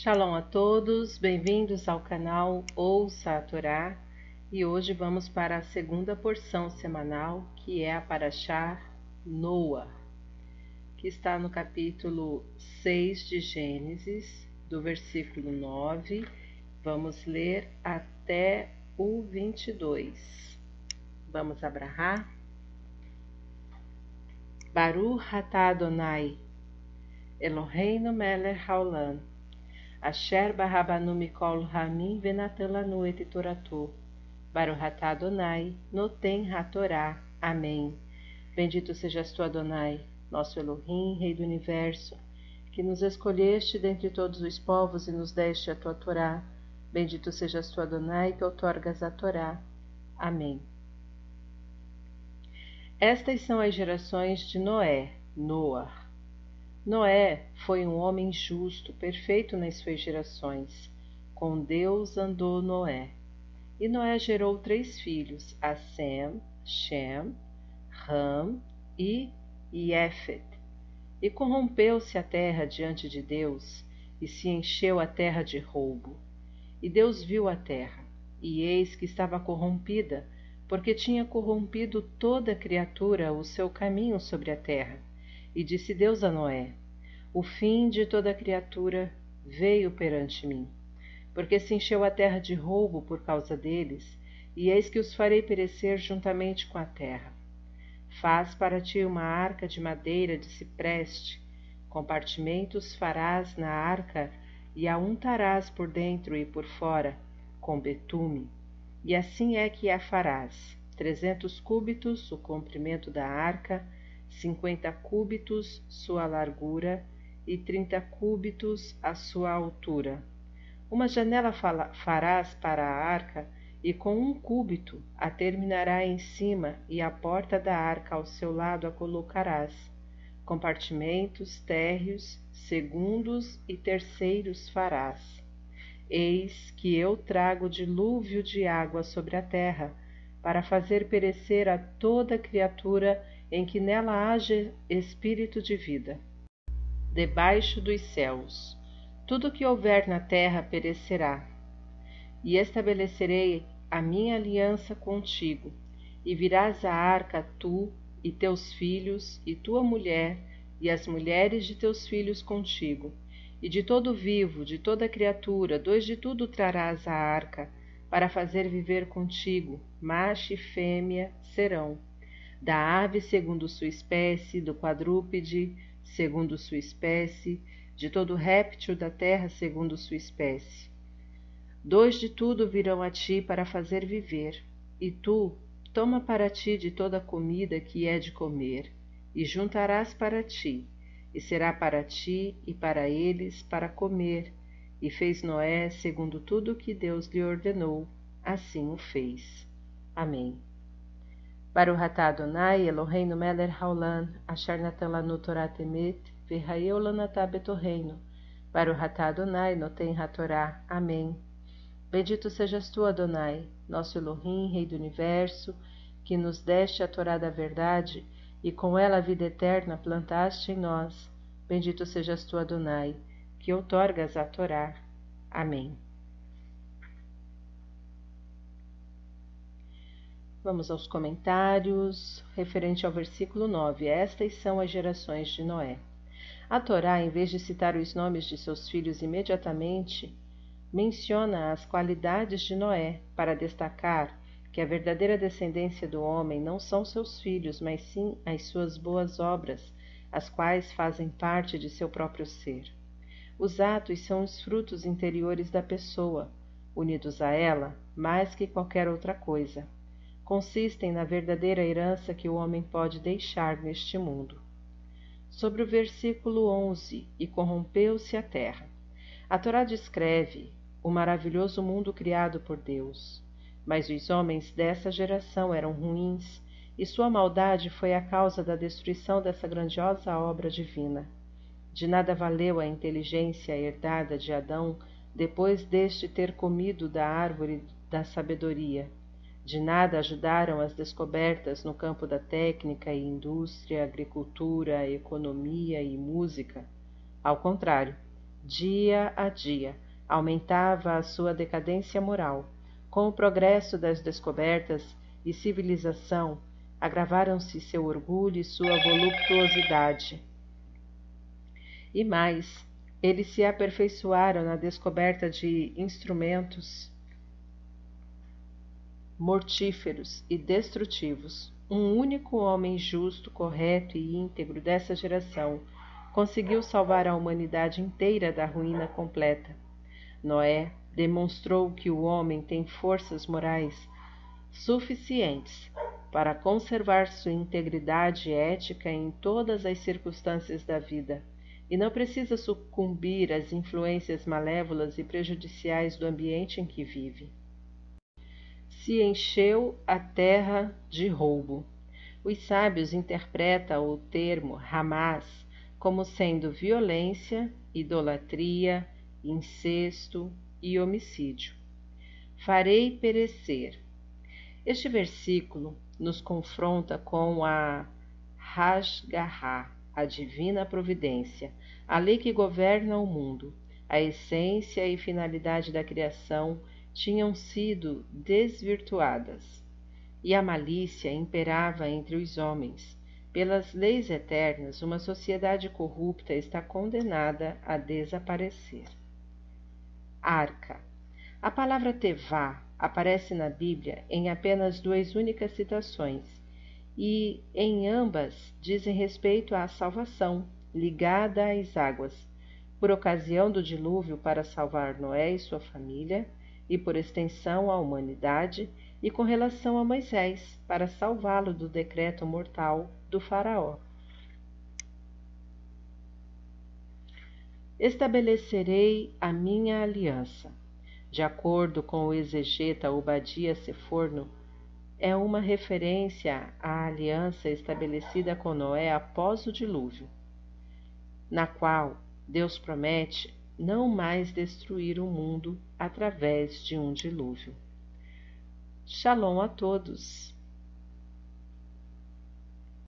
Shalom a todos, bem-vindos ao canal Ouça a Torá e hoje vamos para a segunda porção semanal que é a Paraxá Noa, que está no capítulo 6 de Gênesis, do versículo 9, vamos ler até o 22. Vamos abrahar? Baruch atah Adonai, Eloheinu melech haolam, Asher barabanu mikol ramin venatelanu et toratu. Baruhatá Adonai, noten hatorá. Amém. Bendito sejas tu, Adonai, nosso Elohim, Rei do Universo, que nos escolheste dentre todos os povos e nos deste a tua Torá. Bendito sejas tu, Adonai, que outorgas a Torá. Amém. Estas são as gerações de Noé, Noah. Noé foi um homem justo, perfeito nas suas gerações. Com Deus andou Noé. E Noé gerou três filhos, a Sem, Shem, Ram e Iefet. E corrompeu-se a terra diante de Deus, e se encheu a terra de roubo. E Deus viu a terra, e eis que estava corrompida, porque tinha corrompido toda criatura o seu caminho sobre a terra e disse Deus a Noé: O fim de toda criatura veio perante mim, porque se encheu a terra de roubo por causa deles, e eis que os farei perecer juntamente com a terra. Faz para ti uma arca de madeira de cipreste, compartimentos farás na arca e a untarás por dentro e por fora com betume. E assim é que a farás: trezentos cúbitos o comprimento da arca, cinquenta cúbitos sua largura e trinta cúbitos a sua altura. Uma janela farás para a arca, e com um cúbito a terminará em cima, e a porta da arca ao seu lado a colocarás. Compartimentos térreos, segundos e terceiros farás. Eis que eu trago dilúvio de água sobre a terra, para fazer perecer a toda criatura em que nela haja espírito de vida. Debaixo dos céus, tudo que houver na terra perecerá. E estabelecerei a minha aliança contigo, e virás à arca tu e teus filhos, e tua mulher, e as mulheres de teus filhos contigo, e de todo vivo, de toda criatura, dois de tudo trarás à arca, para fazer viver contigo, macho e fêmea serão da ave segundo sua espécie, do quadrúpede segundo sua espécie, de todo réptil da terra segundo sua espécie. Dois de tudo virão a ti para fazer viver, e tu toma para ti de toda a comida que é de comer, e juntarás para ti, e será para ti e para eles para comer. E fez Noé segundo tudo o que Deus lhe ordenou, assim o fez. Amém. Baruch atah Adonai Eloheinu melech haolam, asher natan lanu Torah temet, v'hayeu lanatah betorreino. Baruch atah Adonai noten hatorá. Amém. Bendito sejas tu, Adonai, nosso Elohim, Rei do Universo, que nos deste a Torá da verdade, e com ela a vida eterna plantaste em nós. Bendito sejas tu, Adonai, que outorgas a Torá. Amém. Vamos aos comentários referente ao versículo 9. Estas são as gerações de Noé. A Torá, em vez de citar os nomes de seus filhos imediatamente, menciona as qualidades de Noé para destacar que a verdadeira descendência do homem não são seus filhos, mas sim as suas boas obras, as quais fazem parte de seu próprio ser. Os atos são os frutos interiores da pessoa, unidos a ela mais que qualquer outra coisa consistem na verdadeira herança que o homem pode deixar neste mundo. Sobre o versículo 11: E corrompeu-se a terra. A Torá descreve o maravilhoso mundo criado por Deus. Mas os homens dessa geração eram ruins, e sua maldade foi a causa da destruição dessa grandiosa obra divina. De nada valeu a inteligência herdada de Adão depois deste ter comido da árvore da sabedoria de nada ajudaram as descobertas no campo da técnica e indústria, agricultura, economia e música. Ao contrário, dia a dia, aumentava a sua decadência moral. Com o progresso das descobertas e civilização, agravaram-se seu orgulho e sua voluptuosidade. E mais, eles se aperfeiçoaram na descoberta de instrumentos mortíferos e destrutivos. Um único homem justo, correto e íntegro dessa geração conseguiu salvar a humanidade inteira da ruína completa. Noé demonstrou que o homem tem forças morais suficientes para conservar sua integridade ética em todas as circunstâncias da vida e não precisa sucumbir às influências malévolas e prejudiciais do ambiente em que vive se encheu a terra de roubo. Os sábios interpretam o termo Hamas como sendo violência, idolatria, incesto e homicídio. Farei perecer. Este versículo nos confronta com a Hashgahá, a divina providência, a lei que governa o mundo, a essência e finalidade da criação tinham sido desvirtuadas, e a malícia imperava entre os homens. Pelas leis eternas, uma sociedade corrupta está condenada a desaparecer. Arca. A palavra Tevá aparece na Bíblia em apenas duas únicas citações, e em ambas dizem respeito à salvação ligada às águas, por ocasião do dilúvio para salvar Noé e sua família, e por extensão à humanidade, e com relação a Moisés, para salvá-lo do decreto mortal do Faraó. Estabelecerei a minha aliança. De acordo com o exegeta Obadia Seforno, é uma referência à aliança estabelecida com Noé após o dilúvio, na qual Deus promete não mais destruir o mundo através de um dilúvio. Shalom a todos!